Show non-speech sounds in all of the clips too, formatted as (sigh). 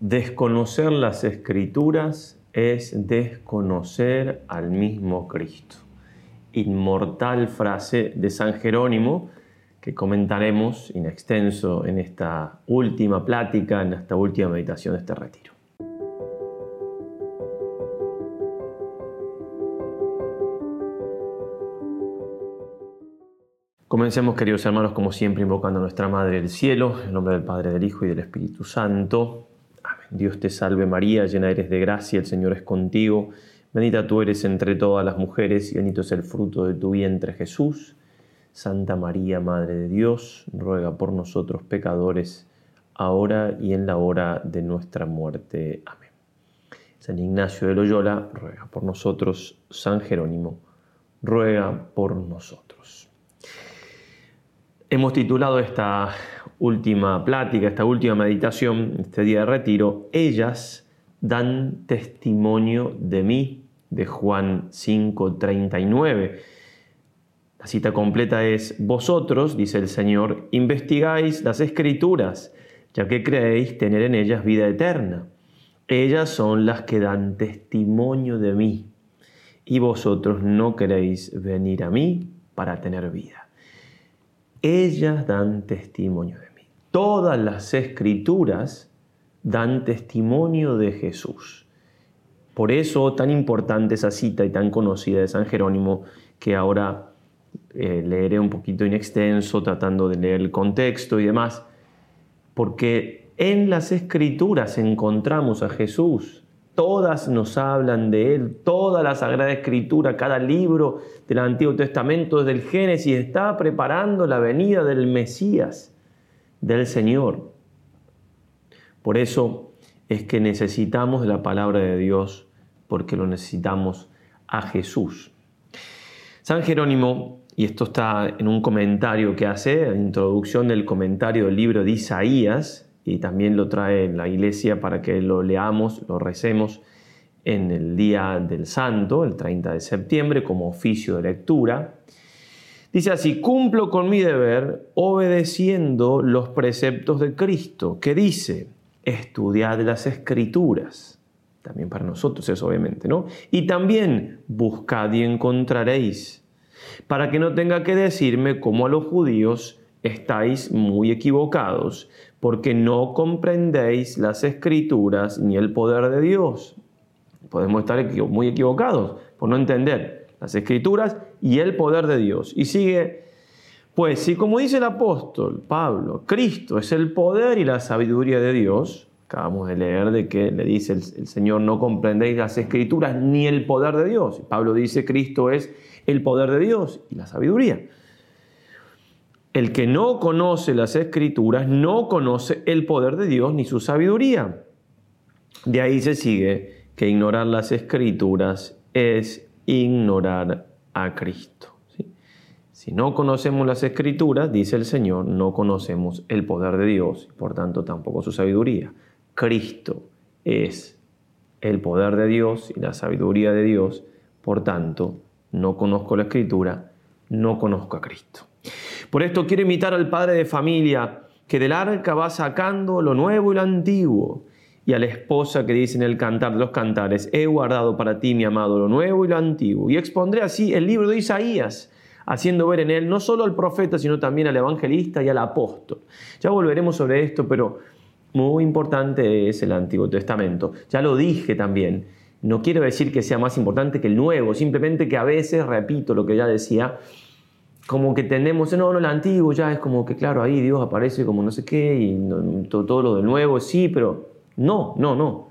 Desconocer las escrituras es desconocer al mismo Cristo. Inmortal frase de San Jerónimo que comentaremos in extenso en esta última plática, en esta última meditación de este retiro. Comencemos, queridos hermanos, como siempre, invocando a nuestra Madre del Cielo, en nombre del Padre, del Hijo y del Espíritu Santo. Dios te salve María, llena eres de gracia, el Señor es contigo, bendita tú eres entre todas las mujeres y bendito es el fruto de tu vientre Jesús. Santa María, Madre de Dios, ruega por nosotros pecadores, ahora y en la hora de nuestra muerte. Amén. San Ignacio de Loyola, ruega por nosotros. San Jerónimo, ruega por nosotros. Hemos titulado esta última plática, esta última meditación, este día de retiro, ellas dan testimonio de mí, de Juan 5:39. La cita completa es, vosotros, dice el Señor, investigáis las escrituras, ya que creéis tener en ellas vida eterna. Ellas son las que dan testimonio de mí, y vosotros no queréis venir a mí para tener vida. Ellas dan testimonio de mí. Todas las escrituras dan testimonio de Jesús. Por eso tan importante esa cita y tan conocida de San Jerónimo que ahora eh, leeré un poquito en extenso tratando de leer el contexto y demás, porque en las escrituras encontramos a Jesús. Todas nos hablan de Él, toda la Sagrada Escritura, cada libro del Antiguo Testamento desde el Génesis está preparando la venida del Mesías del Señor. Por eso es que necesitamos la palabra de Dios, porque lo necesitamos a Jesús. San Jerónimo, y esto está en un comentario que hace, la introducción del comentario del libro de Isaías, y también lo trae en la iglesia para que lo leamos, lo recemos en el día del santo, el 30 de septiembre, como oficio de lectura. Dice así, cumplo con mi deber obedeciendo los preceptos de Cristo, que dice, estudiad las escrituras. También para nosotros es obviamente, ¿no? Y también buscad y encontraréis, para que no tenga que decirme como a los judíos, estáis muy equivocados, porque no comprendéis las escrituras ni el poder de Dios. Podemos estar muy equivocados por no entender las escrituras y el poder de Dios. Y sigue, pues si como dice el apóstol Pablo, Cristo es el poder y la sabiduría de Dios, acabamos de leer de que le dice el, Señor, no comprendéis las escrituras ni el poder de Dios. Pablo dice, Cristo es el poder de Dios y la sabiduría. El que no conoce las escrituras no conoce el poder de Dios ni su sabiduría. De ahí se sigue que ignorar las escrituras es ignorar a Cristo. Si no conocemos las escrituras, dice el Señor, no conocemos el poder de Dios, por tanto tampoco su sabiduría. Cristo es el poder de Dios y la sabiduría de Dios, por tanto no conozco la escritura, no conozco a Cristo. Por esto quiero imitar al padre de familia que del arca va sacando lo nuevo y lo antiguo y a la esposa que dice en el cantar de los cantares, he guardado para ti, mi amado, lo nuevo y lo antiguo. Y expondré así el libro de Isaías, haciendo ver en él no solo al profeta, sino también al evangelista y al apóstol. Ya volveremos sobre esto, pero muy importante es el Antiguo Testamento. Ya lo dije también. No quiero decir que sea más importante que el Nuevo, simplemente que a veces, repito lo que ya decía, como que tenemos, no, no, el Antiguo ya es como que, claro, ahí Dios aparece como no sé qué, y todo, todo lo del Nuevo, sí, pero no, no, no.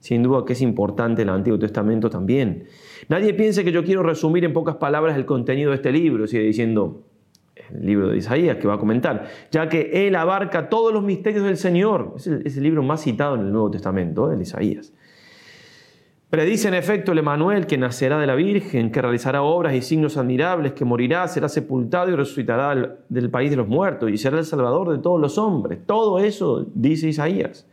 Sin duda que es importante el Antiguo Testamento también. Nadie piense que yo quiero resumir en pocas palabras el contenido de este libro, sigue diciendo el libro de Isaías que va a comentar, ya que él abarca todos los misterios del Señor. Es el, libro más citado en el Nuevo Testamento, ¿eh? el Isaías. Predice en efecto el Emanuel que nacerá de la Virgen, que realizará obras y signos admirables, que morirá, será sepultado y resucitará del país de los muertos y será el Salvador de todos los hombres. Todo eso dice Isaías.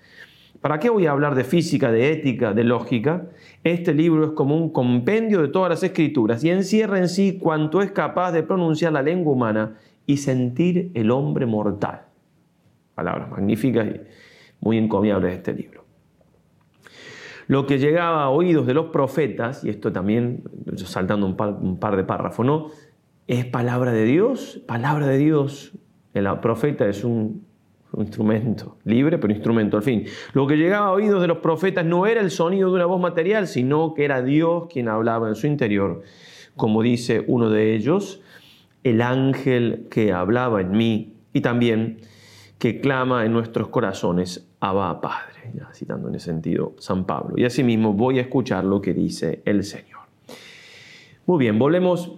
¿Para qué voy a hablar de física, de ética, de lógica? Este libro es como un compendio de todas las escrituras y encierra en sí cuanto es capaz de pronunciar la lengua humana y sentir el hombre mortal. Palabras magníficas y muy encomiables de este libro. lo que llegaba a oídos de los profetas, y esto también, saltando un par, un par de párrafos, ¿no? Es palabra de Dios, palabra de Dios. El profeta es un, un instrumento, libre, pero instrumento al fin. Lo que llegaba a oídos de los profetas no era el sonido de una voz material, sino que era Dios quien hablaba en su interior. Como dice uno de ellos, el ángel que hablaba en mí y también que clama en nuestros corazones, Abba Padre, ya citando en ese sentido San Pablo. Y asimismo voy a escuchar lo que dice el Señor. Muy bien, volvemos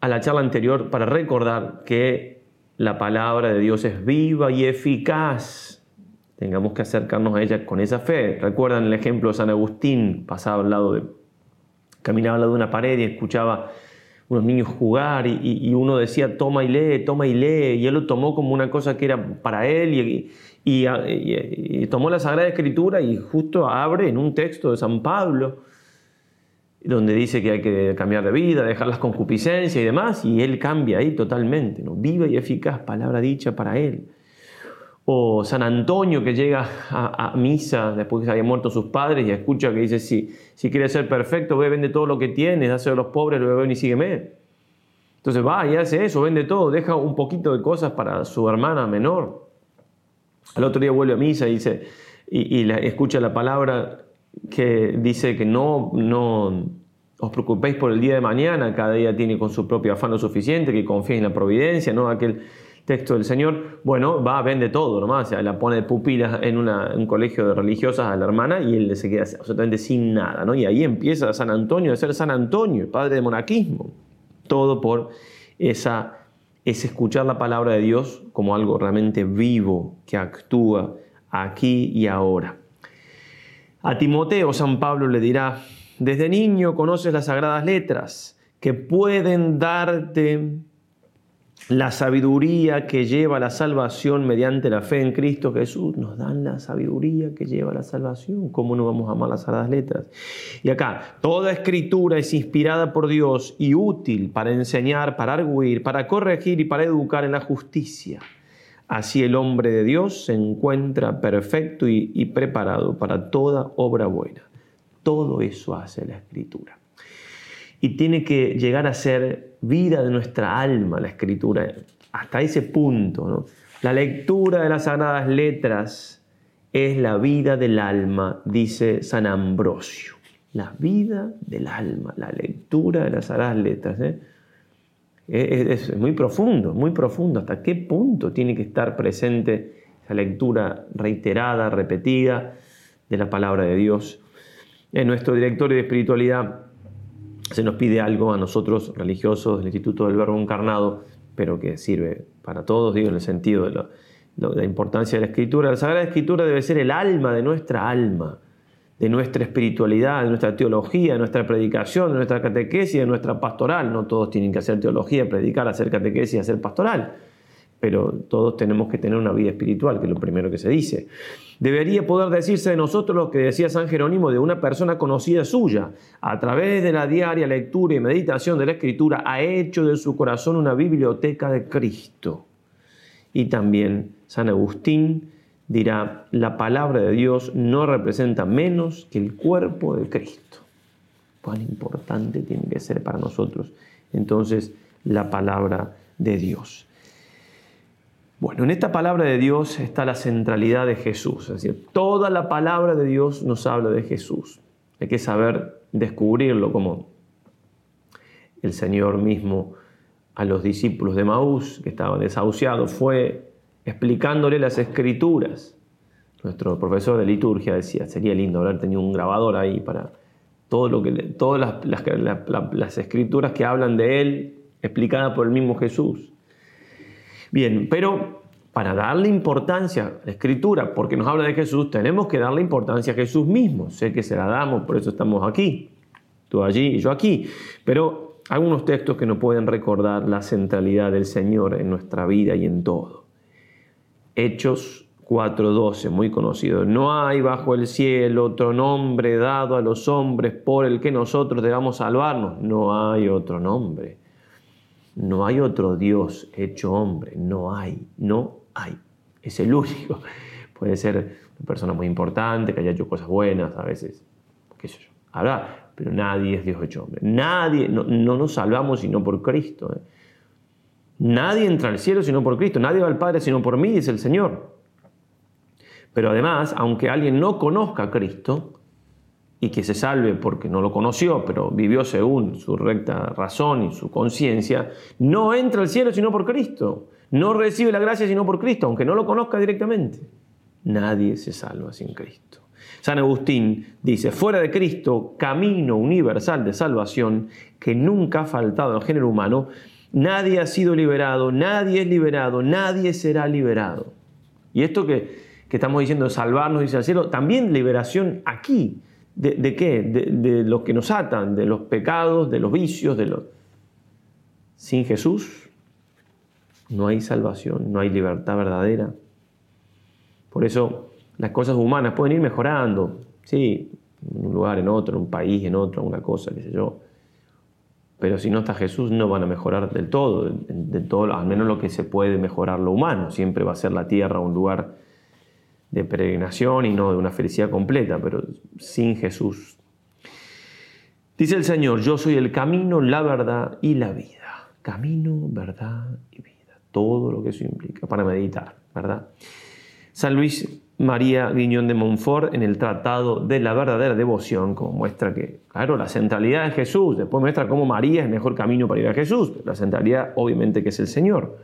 a la charla anterior para recordar que la palabra de Dios es viva y eficaz. Tengamos que acercarnos a ella con esa fe. Recuerdan el ejemplo de San Agustín, pasaba al lado de, caminaba al lado de una pared y escuchaba unos niños jugar y, uno decía toma y lee, toma y lee, y él lo tomó como una cosa que era para él y, y, tomó la Sagrada Escritura y justo abre en un texto de San Pablo, donde dice que hay que cambiar de vida, dejar las concupiscencias y demás, y él cambia ahí totalmente, ¿no? viva y eficaz, palabra dicha para él. O San Antonio que llega a, misa después que se habían muerto sus padres y escucha que dice, si, si quieres ser perfecto, ve, vende todo lo que tienes, dáselo a los pobres, luego ven y sígueme. Entonces va y hace eso, vende todo, deja un poquito de cosas para su hermana menor. Al otro día vuelve a misa y, dice, y, escucha la palabra que dice que no, no os preocupéis por el día de mañana, cada día tiene con su propio afán lo suficiente, que confíe en la providencia, ¿no? Aquel texto del Señor, bueno, va, vende todo nomás, o sea, la pone de pupilas en un colegio de religiosas a la hermana y él se queda absolutamente sin nada, ¿no? Y ahí empieza San Antonio a ser San Antonio, padre de monaquismo. Todo por esa, ese escuchar la palabra de Dios como algo realmente vivo que actúa aquí y ahora. A Timoteo San Pablo le dirá, desde niño conoces las sagradas letras que pueden darte la sabiduría que lleva a la salvación mediante la fe en Cristo Jesús. Nos dan la sabiduría que lleva a la salvación. ¿Cómo no vamos a amar las sagradas letras? Y acá, toda escritura es inspirada por Dios y útil para enseñar, para arguir, para corregir y para educar en la justicia. Así el hombre de Dios se encuentra perfecto y, preparado para toda obra buena. Todo eso hace la escritura y tiene que llegar a ser vida de nuestra alma la escritura, hasta ese punto. La lectura de las sagradas letras es la vida del alma, dice San Ambrosio. La vida del alma, la lectura de las sagradas letras. ¿eh? Es, muy profundo, muy profundo. ¿Hasta qué punto tiene que estar presente esa lectura reiterada, repetida de la palabra de Dios? En nuestro directorio de espiritualidad se nos pide algo a nosotros religiosos del Instituto del Verbo Encarnado, pero que sirve para todos, digo, en el sentido de, la importancia de la Escritura. La Sagrada Escritura debe ser el alma de nuestra alma, de nuestra espiritualidad, de nuestra teología, de nuestra predicación, de nuestra catequesis, de nuestra pastoral. No todos tienen que hacer teología, predicar, hacer catequesis, hacer pastoral pero todos tenemos que tener una vida espiritual, que es lo primero que se dice. Debería poder decirse de nosotros lo que decía San Jerónimo de una persona conocida suya. A través de la diaria lectura y meditación de la Escritura ha hecho de su corazón una biblioteca de Cristo. Y también San Agustín dirá, la palabra de Dios no representa menos que el cuerpo de Cristo. Cuán importante tiene que ser para nosotros entonces la palabra de Dios. Bueno, en esta palabra de Dios está la centralidad de Jesús. Es decir, toda la palabra de Dios nos habla de Jesús. Hay que saber descubrirlo como el Señor mismo a los discípulos de Maús, que estaban desahuciados, fue explicándole las escrituras. Nuestro profesor de liturgia decía, sería lindo haber tenido un grabador ahí para todo lo que, todas las escrituras que hablan de Él, explicadas por el mismo Jesús. Bien, pero para darle importancia a la escritura, porque nos habla de Jesús, tenemos que darle importancia a Jesús mismo. Sé que se la damos, por eso estamos aquí. Tú allí y yo aquí. Pero hay unos textos que nos pueden recordar la centralidad del Señor en nuestra vida y en todo. Hechos 4:12, muy conocido. No hay bajo el cielo otro nombre dado a los hombres por el que nosotros debamos salvarnos. No hay otro nombre. No hay otro Dios hecho hombre, no hay, no hay. Es el único. (laughs) Puede ser una persona muy importante, que haya hecho cosas buenas, a veces qué sé pero nadie es Dios hecho hombre. Nadie, no, nos salvamos sino por Cristo. ¿eh? Nadie entra al cielo sino por Cristo. Nadie va al Padre sino por mí, dice el Señor. Pero además, aunque alguien no conozca a Cristo y que se salve porque no lo conoció, pero vivió según su recta razón y su conciencia, no entra al cielo sino por Cristo. No recibe la gracia sino por Cristo, aunque no lo conozca directamente. Nadie se salva sin Cristo. San Agustín dice, fuera de Cristo, camino universal de salvación que nunca ha faltado al género humano, nadie ha sido liberado, nadie es liberado, nadie será liberado. Y esto que, estamos diciendo, salvarnos, dice al cielo, también liberación aquí. ¿De, qué? De, de los que nos atan, de los pecados, de los vicios, de los... Sin Jesús no hay salvación, no hay libertad verdadera. Por eso las cosas humanas pueden ir mejorando, sí, en un lugar, en otro, en un país, en otro, una cosa, qué sé yo. Pero si no está Jesús, no van a mejorar del todo, del todo, al menos lo que se puede mejorar lo humano. Siempre va a ser la tierra un lugar de peregrinación y no de una felicidad completa, pero sin Jesús. Dice el Señor, yo soy el camino, la verdad y la vida. Camino, verdad y vida. Todo lo que eso implica para meditar, ¿verdad? San Luis María Guiñón de Montfort en el Tratado de la Verdadera Devoción, como muestra que, claro, la centralidad es Jesús, después muestra cómo María es el mejor camino para ir a Jesús, la centralidad obviamente que es el Señor.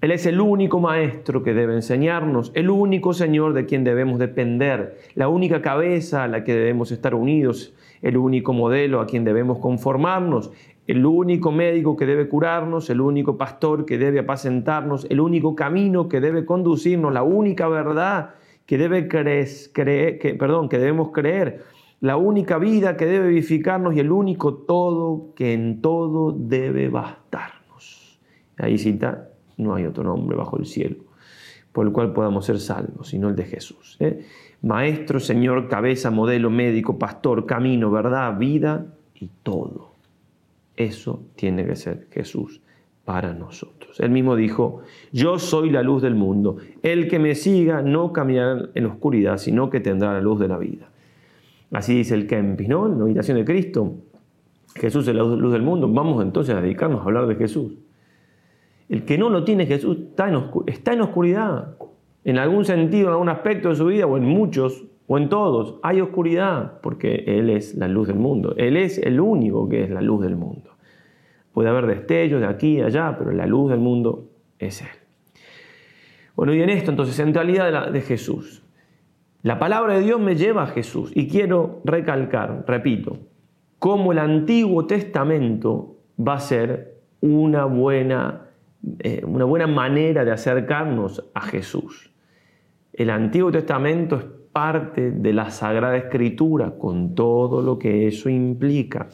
Él es el único maestro que debe enseñarnos, el único Señor de quien debemos depender, la única cabeza a la que debemos estar unidos, el único modelo a quien debemos conformarnos, el único médico que debe curarnos, el único pastor que debe apacentarnos, el único camino que debe conducirnos, la única verdad que, debe creer, que, perdón, que debemos creer, la única vida que debe vivificarnos y el único todo que en todo debe bastarnos. Ahí cita, no hay otro nombre bajo el cielo por el cual podamos ser salvos, sino el de Jesús. ¿eh? Maestro, Señor, cabeza, modelo, médico, pastor, camino, verdad, vida y todo. Eso tiene que ser Jesús para nosotros. Él mismo dijo, yo soy la luz del mundo, el que me siga no caminará en oscuridad, sino que tendrá la luz de la vida. Así dice el Kempis, ¿no? En la habitación de Cristo, Jesús es la luz del mundo, vamos entonces a dedicarnos a hablar de Jesús. El que no lo tiene Jesús está en oscuridad, en algún sentido, en algún aspecto de su vida, o en muchos, o en todos, hay oscuridad, porque Él es la luz del mundo. Él es el único que es la luz del mundo. Puede haber destellos de aquí y allá, pero la luz del mundo es Él. Bueno, y en esto entonces, centralidad de, de Jesús. La palabra de Dios me lleva a Jesús y quiero recalcar, repito, cómo el Antiguo Testamento va a ser una buena, eh, una buena manera de acercarnos a Jesús. El Antiguo Testamento es parte de la Sagrada Escritura con todo lo que eso implica.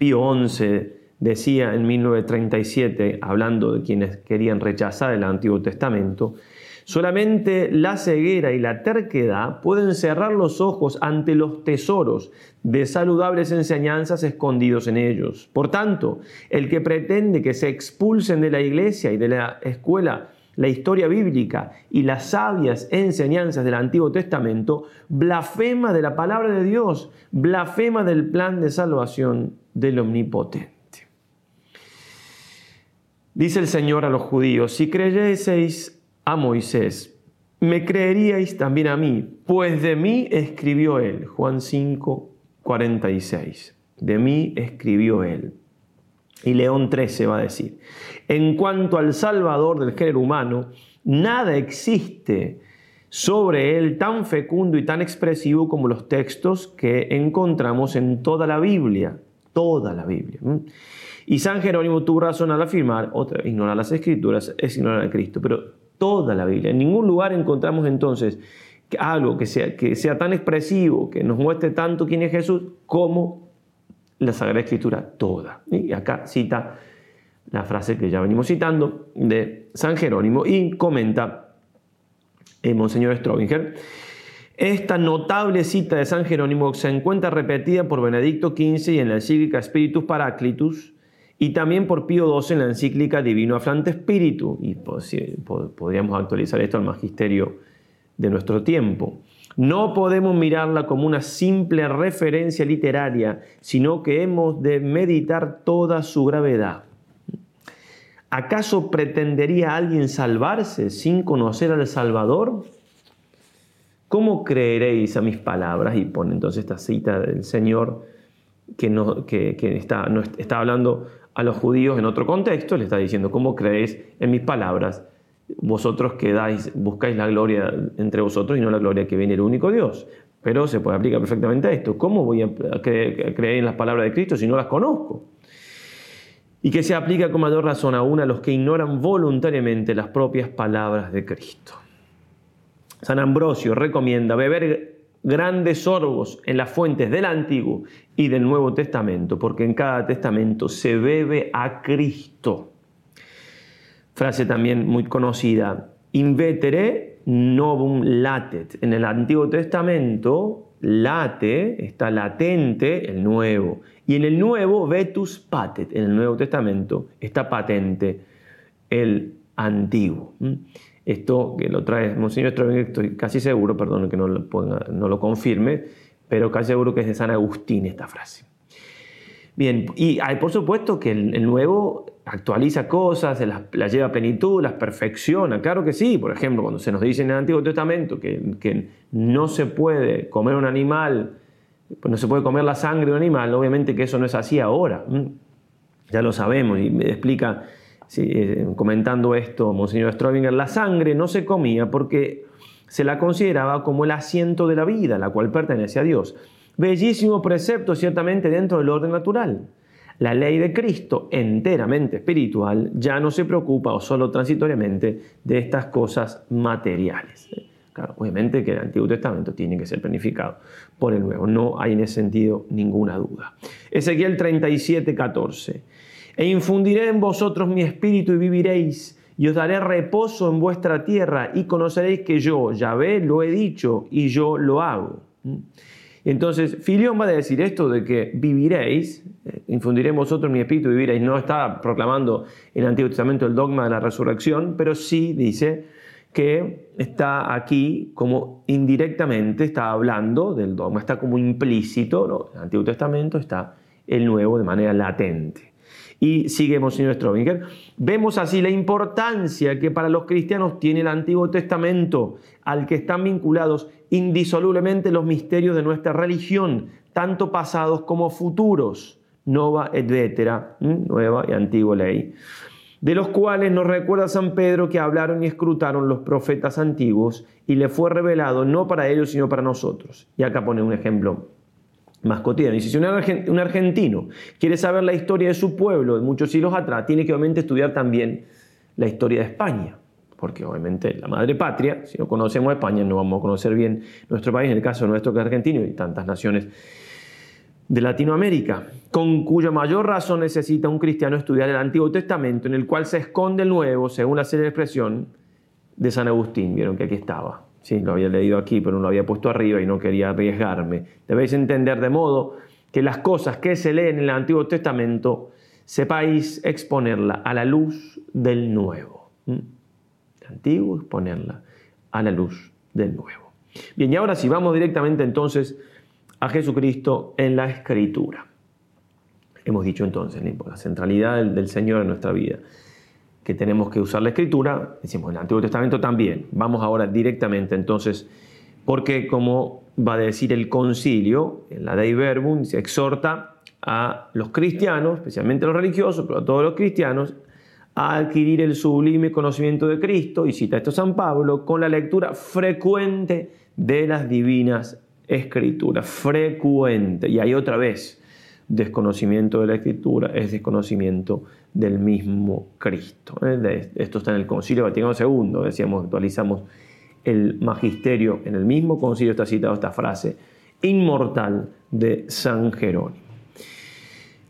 Pío XI decía en 1937, hablando de quienes querían rechazar el Antiguo Testamento, solamente la ceguera y la terquedad pueden cerrar los ojos ante los tesoros de saludables enseñanzas escondidos en ellos. Por tanto, el que pretende que se expulsen de la iglesia y de la escuela la historia bíblica y las sabias enseñanzas del Antiguo Testamento, blasfema de la palabra de Dios, blasfema del plan de salvación del Omnipotente. Dice el Señor a los judíos, si creyeseis a Moisés, me creeríais también a mí, pues de mí escribió él. Juan 5, 46. De mí escribió él. Y León 13 va a decir, en cuanto al Salvador del género humano, nada existe sobre él tan fecundo y tan expresivo como los textos que encontramos en toda la Biblia, toda la Biblia. Y San Jerónimo tuvo razón al afirmar, otra, ignorar las escrituras es ignorar a Cristo, pero toda la Biblia. En ningún lugar encontramos entonces algo que sea, que sea tan expresivo, que nos muestre tanto quién es Jesús, como la Sagrada Escritura toda. Y acá cita la frase que ya venimos citando de San Jerónimo y comenta el Monseñor Strobinger. Esta notable cita de San Jerónimo se encuentra repetida por Benedicto XV y en la encíclica Spiritus Paraclitus y también por Pío XII en la encíclica Divino Aflante Espíritu. Y podríamos actualizar esto al magisterio de nuestro tiempo. No podemos mirarla como una simple referencia literaria, sino que hemos de meditar toda su gravedad. ¿Acaso pretendería alguien salvarse sin conocer al Salvador? ¿Cómo creeréis a mis palabras? Y pone entonces esta cita del Señor que, no, que, está, hablando a los judíos en otro contexto, le está diciendo, ¿cómo creéis en mis palabras? Vosotros quedáis, buscáis la gloria entre vosotros y no la gloria que viene el único Dios. Pero se puede aplicar perfectamente a esto. ¿Cómo voy a creer, en las palabras de Cristo si no las conozco? y que se aplica con mayor razón aún a los que ignoran voluntariamente las propias palabras de Cristo. San Ambrosio recomienda beber grandes sorbos en las fuentes del Antiguo y del Nuevo Testamento, porque en cada testamento se bebe a Cristo. Frase también muy conocida, invetere novum latet. En el Antiguo Testamento, late, está latente el nuevo, y en el Nuevo, vetus patet, en el Nuevo Testamento, está patente el antiguo. Esto que lo trae Monseñor Strobinger, estoy casi seguro, perdón que no lo, no lo confirme, pero casi seguro que es de San Agustín esta frase. Bien, y hay, por supuesto que el, Nuevo actualiza cosas, las, lleva a plenitud, las perfecciona, claro que sí. Por ejemplo, cuando se nos dice en el Antiguo Testamento que, que no se puede comer un animal no se puede comer la sangre de un animal, obviamente que eso no es así ahora. Ya lo sabemos y me explica eh, comentando esto Monseñor Strobinger, la sangre no se comía porque se la consideraba como el asiento de la vida, la cual pertenece a Dios. Bellísimo precepto ciertamente dentro del orden natural. La ley de Cristo, enteramente espiritual, ya no se preocupa o solo transitoriamente de estas cosas materiales. Claro, obviamente que el Antiguo Testamento tiene que ser planificado por el Nuevo, no hay en ese sentido ninguna duda. Ezequiel 37, 14. E infundiré en vosotros mi espíritu y viviréis, y os daré reposo en vuestra tierra, y conoceréis que yo, Yahvé, lo he dicho y yo lo hago. Entonces, Filión va a decir esto de que viviréis, eh, infundiré en vosotros mi espíritu viviréis. No está proclamando en el Antiguo Testamento el dogma de la resurrección, pero sí dice que está aquí como indirectamente, está hablando del dogma, está como implícito, ¿no? en el Antiguo Testamento está el Nuevo de manera latente. Y seguimos, señor Strobinger, vemos así la importancia que para los cristianos tiene el Antiguo Testamento, al que están vinculados indisolublemente los misterios de nuestra religión, tanto pasados como futuros, nova et vetera, nueva y antigua ley de los cuales nos recuerda San Pedro que hablaron y escrutaron los profetas antiguos y le fue revelado no para ellos sino para nosotros. Y acá pone un ejemplo más cotidiano. Y si un argentino quiere saber la historia de su pueblo de muchos siglos atrás, tiene que obviamente estudiar también la historia de España, porque obviamente la madre patria, si no conocemos España, no vamos a conocer bien nuestro país, en el caso nuestro que es argentino y tantas naciones de Latinoamérica, con cuya mayor razón necesita un cristiano estudiar el Antiguo Testamento, en el cual se esconde el Nuevo, según la serie expresión de San Agustín. Vieron que aquí estaba. Sí, lo había leído aquí, pero no lo había puesto arriba y no quería arriesgarme. Debéis entender de modo que las cosas que se leen en el Antiguo Testamento sepáis exponerla a la luz del Nuevo. ¿Mm? El Antiguo, exponerla a la luz del Nuevo. Bien, y ahora sí, vamos directamente entonces a Jesucristo en la Escritura. Hemos dicho entonces la centralidad del, Señor en nuestra vida, que tenemos que usar la Escritura, decimos en el Antiguo Testamento también. Vamos ahora directamente entonces, porque como va a decir el concilio, en la Dei Verbum, se exhorta a los cristianos, especialmente a los religiosos, pero a todos los cristianos, a adquirir el sublime conocimiento de Cristo, y cita esto San Pablo, con la lectura frecuente de las divinas escritura, frecuente. Y hay otra vez, desconocimiento de la escritura es desconocimiento del mismo Cristo. ¿eh? Esto está en el Concilio Vaticano II, decíamos, actualizamos el magisterio, en el mismo concilio está citada esta frase, inmortal de San Jerónimo.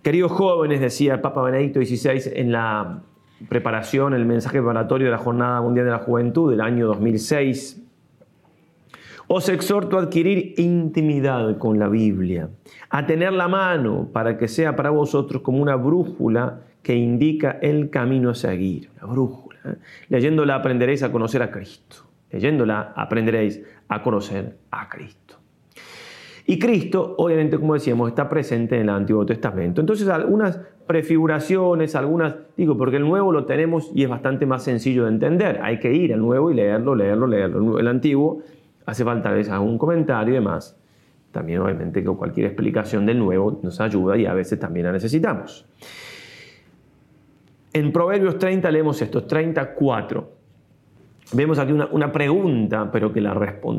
Queridos jóvenes, decía el Papa Benedicto XVI en la preparación, el mensaje preparatorio de la Jornada Mundial de la Juventud del año 2006, os exhorto a adquirir intimidad con la Biblia, a tener la mano para que sea para vosotros como una brújula que indica el camino a seguir. Una brújula. ¿eh? Leyéndola aprenderéis a conocer a Cristo. Leyéndola aprenderéis a conocer a Cristo. Y Cristo, obviamente, como decíamos, está presente en el Antiguo Testamento. Entonces, algunas prefiguraciones, algunas, digo, porque el Nuevo lo tenemos y es bastante más sencillo de entender. Hay que ir al Nuevo y leerlo, leerlo, leerlo. El Antiguo hace falta a veces algún comentario y demás. También, obviamente, que cualquier explicación del Nuevo nos ayuda y a veces también la necesitamos. En Proverbios 30 leemos esto, 34. Vemos aquí una, pregunta, pero que la,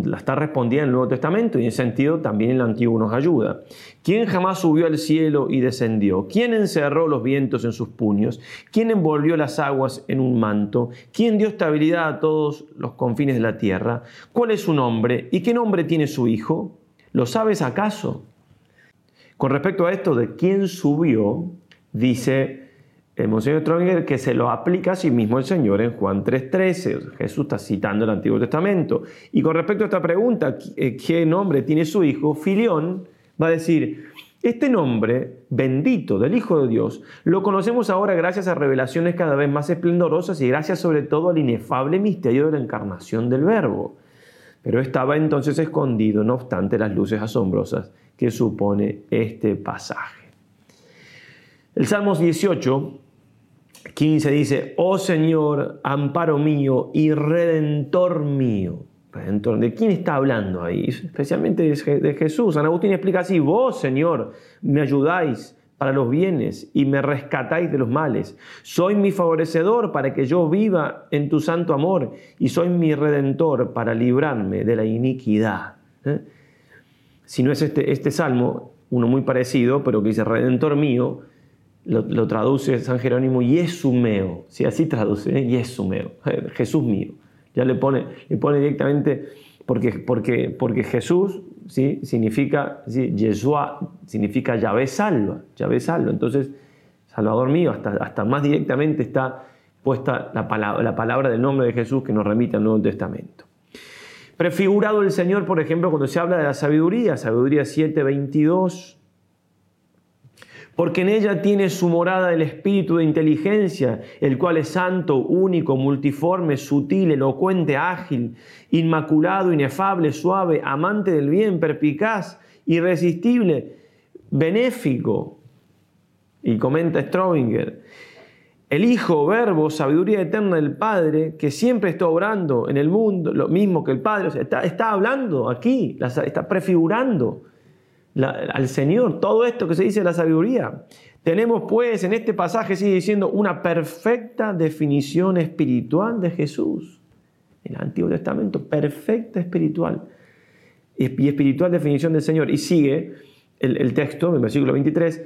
la está respondiendo en el Nuevo Testamento y en ese sentido también el Antiguo nos ayuda. ¿Quién jamás subió al cielo y descendió? ¿Quién encerró los vientos en sus puños? ¿Quién envolvió las aguas en un manto? ¿Quién dio estabilidad a todos los confines de la tierra? ¿Cuál es su nombre? ¿Y qué nombre tiene su hijo? ¿Lo sabes acaso? Con respecto a esto de quién subió, dice el Monseñor Stronger que se lo aplica a sí mismo el Señor en Juan 3.13. Jesús está citando el Antiguo Testamento. Y con respecto a esta pregunta, eh, ¿qué nombre tiene su hijo? Filión va a decir, este nombre bendito del Hijo de Dios lo conocemos ahora gracias a revelaciones cada vez más esplendorosas y gracias sobre todo al inefable misterio de la encarnación del Verbo. Pero estaba entonces escondido, no obstante, las luces asombrosas que supone este pasaje. El Salmos 18 15 dice, oh Señor, amparo mío y redentor mío. Redentor, ¿de quién está hablando ahí? Especialmente de Jesús. San Agustín explica así, vos Señor, me ayudáis para los bienes y me rescatáis de los males. Soy mi favorecedor para que yo viva en tu santo amor y soy mi redentor para librarme de la iniquidad. ¿eh? Si no es este, este salmo, uno muy parecido, pero que dice redentor mío, lo, traduce San Jerónimo Yesumeo, si así traduce, ¿eh? Yesumeo, (laughs) Jesús mío. Ya le pone, le pone directamente, porque, porque, porque Jesús ¿sí? significa, ¿sí? Yeshua significa Yahvé salva, Yahvé salva. Entonces, Salvador mío, hasta, hasta más directamente está puesta la palabra, la palabra del nombre de Jesús que nos remite al Nuevo Testamento. Prefigurado el Señor, por ejemplo, cuando se habla de la sabiduría, sabiduría 7.22, porque en ella tiene su morada el espíritu de inteligencia, el cual es santo, único, multiforme, sutil, elocuente, ágil, inmaculado, inefable, suave, amante del bien, perpicaz, irresistible, benéfico. Y comenta Strobinger, el Hijo, Verbo, sabiduría eterna del Padre, que siempre está obrando en el mundo, lo mismo que el Padre, está, está hablando aquí, está prefigurando al Señor, todo esto que se dice la sabiduría. Tenemos pues en este pasaje, sigue diciendo, una perfecta definición espiritual de Jesús. En el Antiguo Testamento, perfecta espiritual. Y espiritual definición del Señor. Y sigue el, texto, en el versículo 23,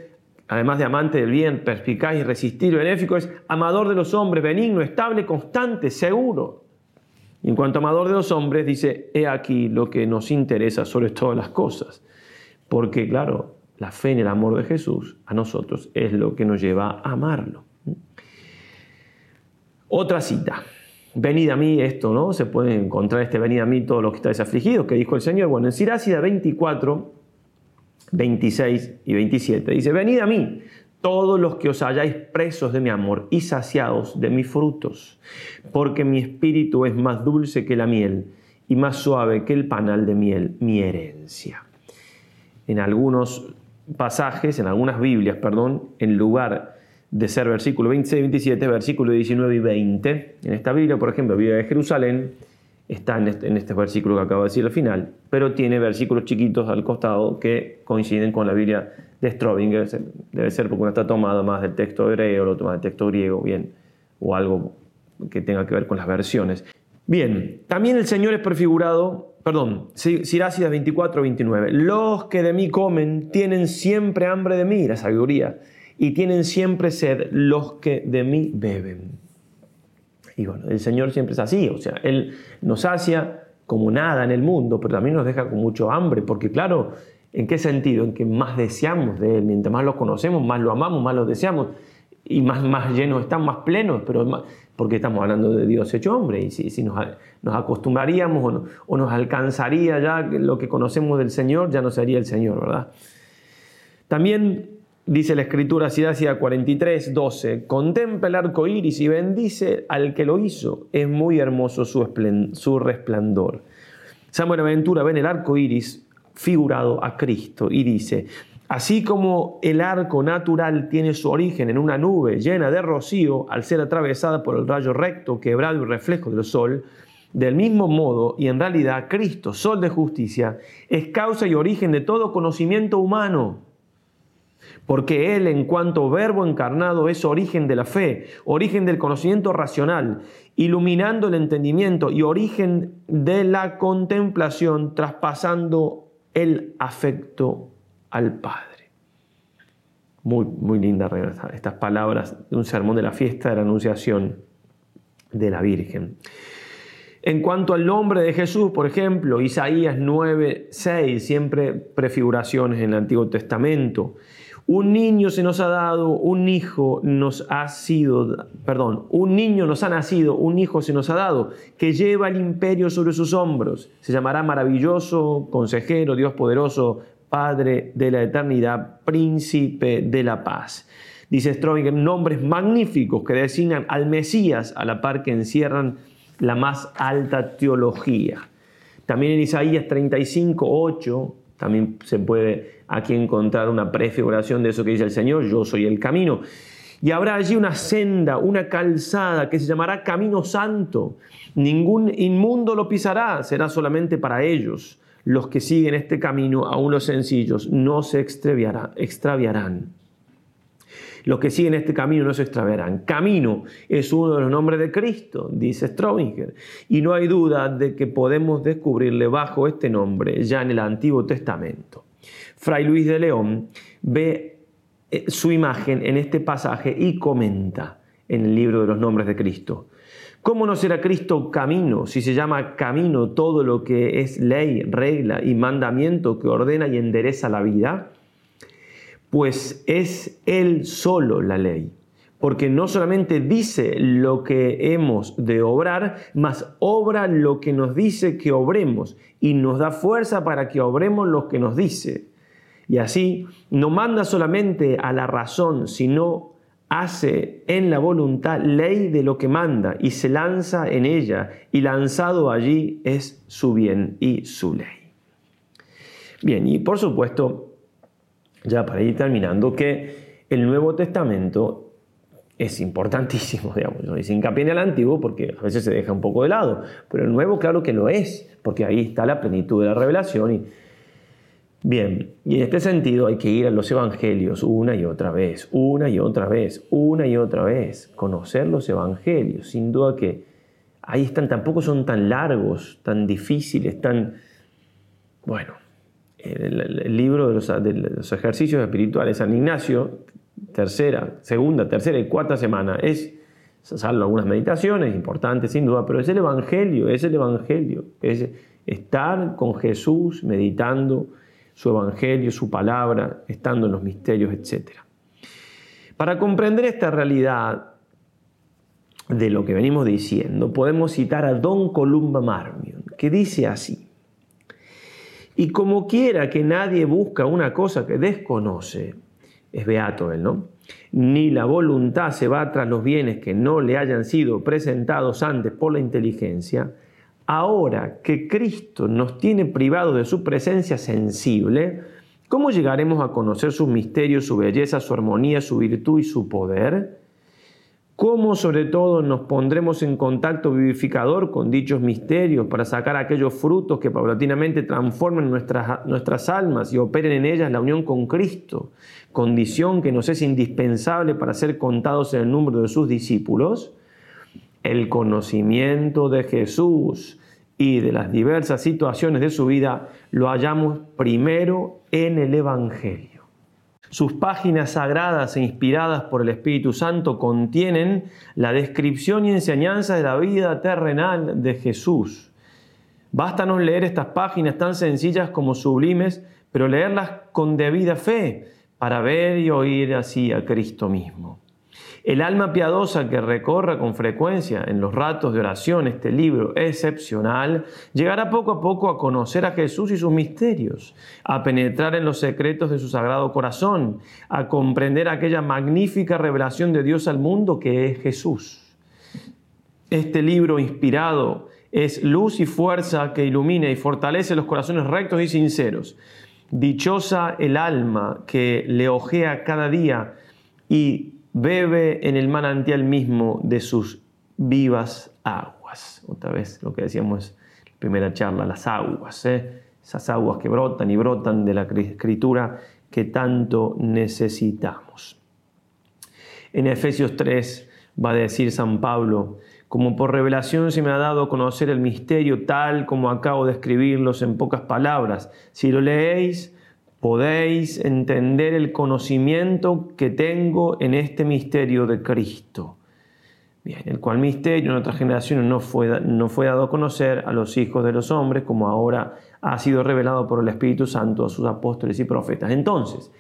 además de amante del bien, perspicaz, irresistible, benéfico, es amador de los hombres, benigno, estable, constante, seguro. Y en cuanto a amador de los hombres, dice, he aquí lo que nos interesa sobre todas las cosas porque claro, la fe en el amor de Jesús a nosotros es lo que nos lleva a amarlo. Otra cita. Venid a mí, esto, ¿no? Se puede encontrar este venid a mí todos los que estáis afligidos, que dijo el Señor. Bueno, en Sirácida 24, 26 y 27 dice, venid a mí, todos los que os halláis presos de mi amor y saciados de mis frutos, porque mi espíritu es más dulce que la miel y más suave que el panal de miel, mi herencia en algunos pasajes, en algunas Biblias, perdón, en lugar de ser versículo 26 y 27, versículo 19 y 20. En esta Biblia, por ejemplo, Biblia de Jerusalén, está en este, en este, versículo que acabo de decir al final, pero tiene versículos chiquitos al costado que coinciden con la Biblia de Strobinger. Debe ser porque uno está tomado más del texto hebreo, el otro más del texto griego, bien, o algo que tenga que ver con las versiones. Bien, también el Señor es prefigurado, perdón, Sirácidas 24, 29. Los que de mí comen tienen siempre hambre de mí, la sabiduría, y tienen siempre sed los que de mí beben. Y bueno, el Señor siempre es así, o sea, Él nos sacia como nada en el mundo, pero también nos deja con mucho hambre, porque claro, ¿en qué sentido? En que más deseamos de Él, mientras más lo conocemos, más lo amamos, más lo deseamos, y más, más llenos están, más plenos, pero más, porque estamos hablando de Dios hecho hombre, y si, nos, nos, acostumbraríamos o, nos alcanzaría ya lo que conocemos del Señor, ya no sería el Señor, ¿verdad? También Dice la escritura, Sidacia 43, 12, contempla el arco iris y bendice al que lo hizo. Es muy hermoso su, resplandor. San Buenaventura ve en el arco iris figurado a Cristo y dice, así como el arco natural tiene su origen en una nube llena de rocío al ser atravesada por el rayo recto, quebrado y reflejo del sol, del mismo modo, y en realidad Cristo, sol de justicia, es causa y origen de todo conocimiento humano. Porque Él en cuanto verbo encarnado es origen de la fe, origen del conocimiento racional, iluminando el entendimiento y origen de la contemplación, traspasando el afecto al Padre. Muy, muy linda estas palabras de un sermón de la fiesta de la Anunciación de la Virgen. En cuanto al nombre de Jesús, por ejemplo, Isaías 9, 6, siempre prefiguraciones en el Antiguo Testamento. Un niño se nos ha dado, un hijo nos ha sido, perdón, un niño nos ha nacido, un hijo se nos ha dado, que lleva el imperio sobre sus hombros. Se llamará maravilloso, consejero, Dios poderoso, Padre de la eternidad, príncipe de la paz. Dice Strominger, nombres magníficos que designan al Mesías a la par que encierran la más alta teología. También en Isaías 35, 8, también se puede aquí encontrar una prefiguración de eso que dice el Señor, yo soy el camino. Y habrá allí una senda, una calzada que se llamará camino santo. Ningún inmundo lo pisará, será solamente para ellos. Los que siguen este camino, aún los sencillos, no se extraviarán. Los que siguen este camino no se extraviarán. Camino es uno de los nombres de Cristo, dice Strobinger, y no hay duda de que podemos descubrirle bajo este nombre ya en el Antiguo Testamento. Fray Luis de León ve eh, su imagen en este pasaje y comenta en el libro de los nombres de Cristo. ¿Cómo no será Cristo camino si se llama camino todo lo que es ley, regla y mandamiento que ordena y endereza la vida? pues es Él solo la ley, porque no solamente dice lo que hemos de obrar, mas obra lo que nos dice que obremos y nos da fuerza para que obremos lo que nos dice. Y así no manda solamente a la razón, sino hace en la voluntad ley de lo que manda y se lanza en ella y lanzado allí es su bien y su ley. Bien, y por supuesto, ya para ir terminando, que el Nuevo Testamento es importantísimo, (laughs) digamos. No dice hincapié en el Antiguo porque a veces se deja un poco de lado, pero el Nuevo claro que lo es, porque ahí está la plenitud de la revelación. Y... Bien, y en este sentido hay que ir a los Evangelios una y otra vez, una y otra vez, una y otra vez, conocer los Evangelios. Sin duda que ahí están, tampoco son tan largos, tan difíciles, tan... Bueno, el, libro de los, ejercicios espirituales San Ignacio, tercera, segunda, tercera y cuarta semana, es, salvo algunas meditaciones importantes sin duda, pero es el Evangelio, es el Evangelio, es estar con Jesús meditando su Evangelio, su palabra, estando en los misterios, etc. Para comprender esta realidad de lo que venimos diciendo, podemos citar a Don Columba Marmion, que dice así, y como quiera que nadie busca una cosa que desconoce, es beato él, ¿no? Ni la voluntad se va tras los bienes que no le hayan sido presentados antes por la inteligencia, ahora que Cristo nos tiene privados de su presencia sensible, ¿cómo llegaremos a conocer sus misterios, su belleza, su armonía, su virtud y su poder? ¿Cómo sobre todo nos pondremos en contacto vivificador con dichos misterios para sacar aquellos frutos que paulatinamente transformen nuestras, nuestras almas y operen en ellas la unión con Cristo, condición que nos es indispensable para ser contados en el número de sus discípulos? El conocimiento de Jesús y de las diversas situaciones de su vida lo hallamos primero en el Evangelio. Sus páginas sagradas e inspiradas por el Espíritu Santo contienen la descripción y enseñanza de la vida terrenal de Jesús. Bástanos leer estas páginas tan sencillas como sublimes, pero leerlas con debida fe para ver y oír así a Cristo mismo. El alma piadosa que recorra con frecuencia en los ratos de oración este libro excepcional llegará poco a poco a conocer a Jesús y sus misterios, a penetrar en los secretos de su sagrado corazón, a comprender aquella magnífica revelación de Dios al mundo que es Jesús. Este libro inspirado es luz y fuerza que ilumina y fortalece los corazones rectos y sinceros. Dichosa el alma que le ojea cada día y bebe en el manantial mismo de sus vivas aguas. Otra vez lo que decíamos en la primera charla, las aguas, ¿eh? esas aguas que brotan y brotan de la escritura que tanto necesitamos. En Efesios 3 va a decir San Pablo, como por revelación se me ha dado conocer el misterio tal como acabo de escribirlos en pocas palabras. Si lo leéis, podéis entender el conocimiento que tengo en este misterio de Cristo. Bien, el cual misterio en otras generaciones no fue, no fue dado a conocer a los hijos de los hombres, como ahora ha sido revelado por el Espíritu Santo a sus apóstoles y profetas. Entonces,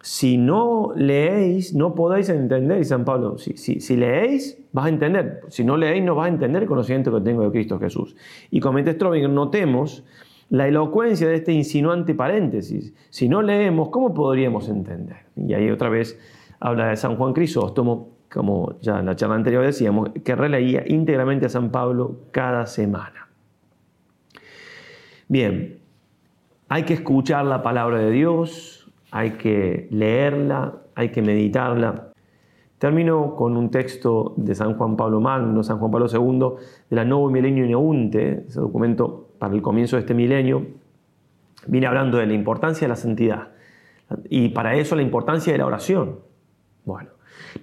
si no leéis, no podéis entender, y San Pablo, si, si, leéis, vas a entender. Si no leéis, no vas a entender el conocimiento que tengo de Cristo Jesús. Y como Strobing, notemos la elocuencia de este insinuante paréntesis. Si no leemos, ¿cómo podríamos entender? Y ahí otra vez habla de San Juan Crisóstomo, como ya en la charla anterior decíamos, que releía íntegramente a San Pablo cada semana. Bien, hay que escuchar la palabra de Dios, hay que leerla, hay que meditarla. Termino con un texto de San Juan Pablo Magno, San Juan Pablo II, de la Novo Milenio Neunte, ese documento para el comienzo de este milenio, viene hablando de la importancia de la santidad y para eso la importancia de la oración. Bueno,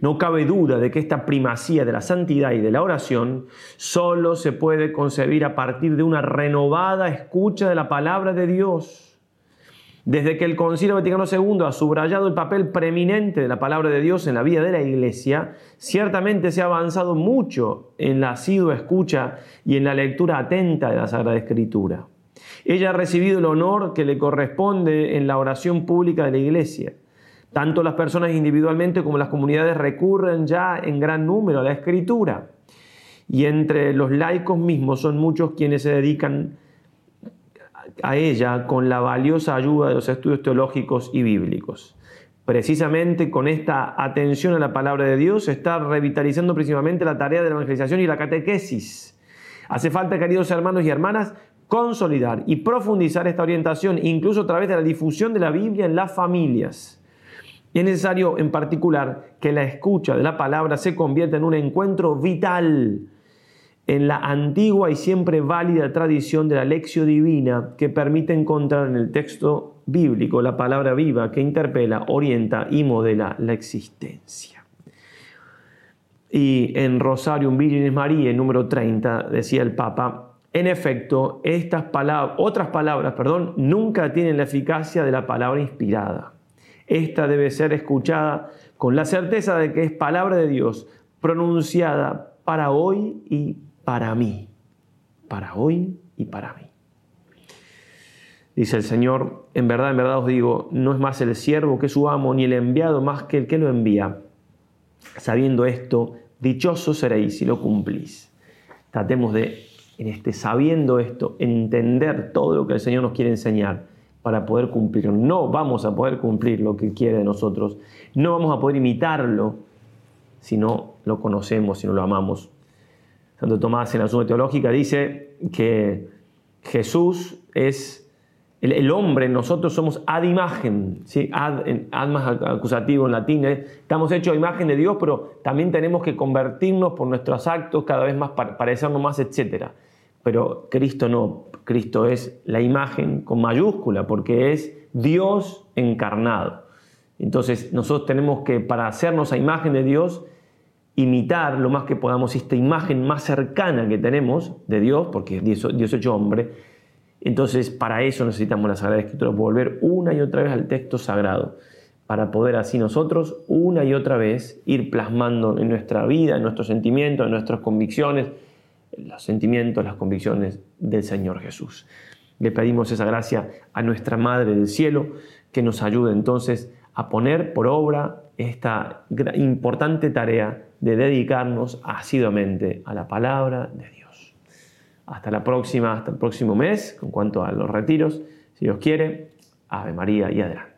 no cabe duda de que esta primacía de la santidad y de la oración solo se puede concebir a partir de una renovada escucha de la palabra de Dios. Desde que el Concilio Vaticano II ha subrayado el papel preeminente de la palabra de Dios en la vida de la Iglesia, ciertamente se ha avanzado mucho en la asidua escucha y en la lectura atenta de la Sagrada Escritura. Ella ha recibido el honor que le corresponde en la oración pública de la Iglesia. Tanto las personas individualmente como las comunidades recurren ya en gran número a la Escritura. Y entre los laicos mismos son muchos quienes se dedican a ella con la valiosa ayuda de los estudios teológicos y bíblicos. Precisamente con esta atención a la palabra de Dios está revitalizando principalmente la tarea de la evangelización y la catequesis. Hace falta, queridos hermanos y hermanas, consolidar y profundizar esta orientación, incluso a través de la difusión de la Biblia en las familias. Y es necesario, en particular, que la escucha de la palabra se convierta en un encuentro vital en la antigua y siempre válida tradición de la lección divina que permite encontrar en el texto bíblico la palabra viva que interpela, orienta y modela la existencia. Y en Rosarium Virginis María, número 30, decía el Papa, en efecto, estas palabras, otras palabras, perdón, nunca tienen la eficacia de la palabra inspirada. Esta debe ser escuchada con la certeza de que es palabra de Dios, pronunciada para hoy y para mí, para hoy y para mí. Dice el Señor, en verdad, en verdad os digo, no es más el siervo que su amo, ni el enviado más que el que lo envía. Sabiendo esto, dichosos seréis si lo cumplís. Tratemos de, en este sabiendo esto, entender todo lo que el Señor nos quiere enseñar para poder cumplirlo. No vamos a poder cumplir lo que quiere de nosotros. No vamos a poder imitarlo si no lo conocemos, si no lo amamos. Santo Tomás en la Suma Teológica dice que Jesús es el, hombre, nosotros somos ad imagen, ad, ad más acusativo en latín, ¿eh? estamos hechos a imagen de Dios, pero también tenemos que convertirnos por nuestros actos cada vez más, parecernos más, etc. Pero Cristo no, Cristo es la imagen con mayúscula, porque es Dios encarnado. Entonces nosotros tenemos que, para hacernos a imagen de Dios, imitar lo más que podamos esta imagen más cercana que tenemos de Dios, porque Dios hecho hombre. Entonces, para eso necesitamos la Sagrada Escritura, volver una y otra vez al texto sagrado, para poder así nosotros una y otra vez ir plasmando en nuestra vida, en nuestros sentimientos, en nuestras convicciones, los sentimientos, las convicciones del Señor Jesús. Le pedimos esa gracia a nuestra Madre del Cielo, que nos ayude entonces a poner por obra esta importante tarea de dedicarnos asiduamente a la palabra de Dios. Hasta la próxima, hasta el próximo mes, con cuanto a los retiros, si Dios quiere, Ave María y adelante.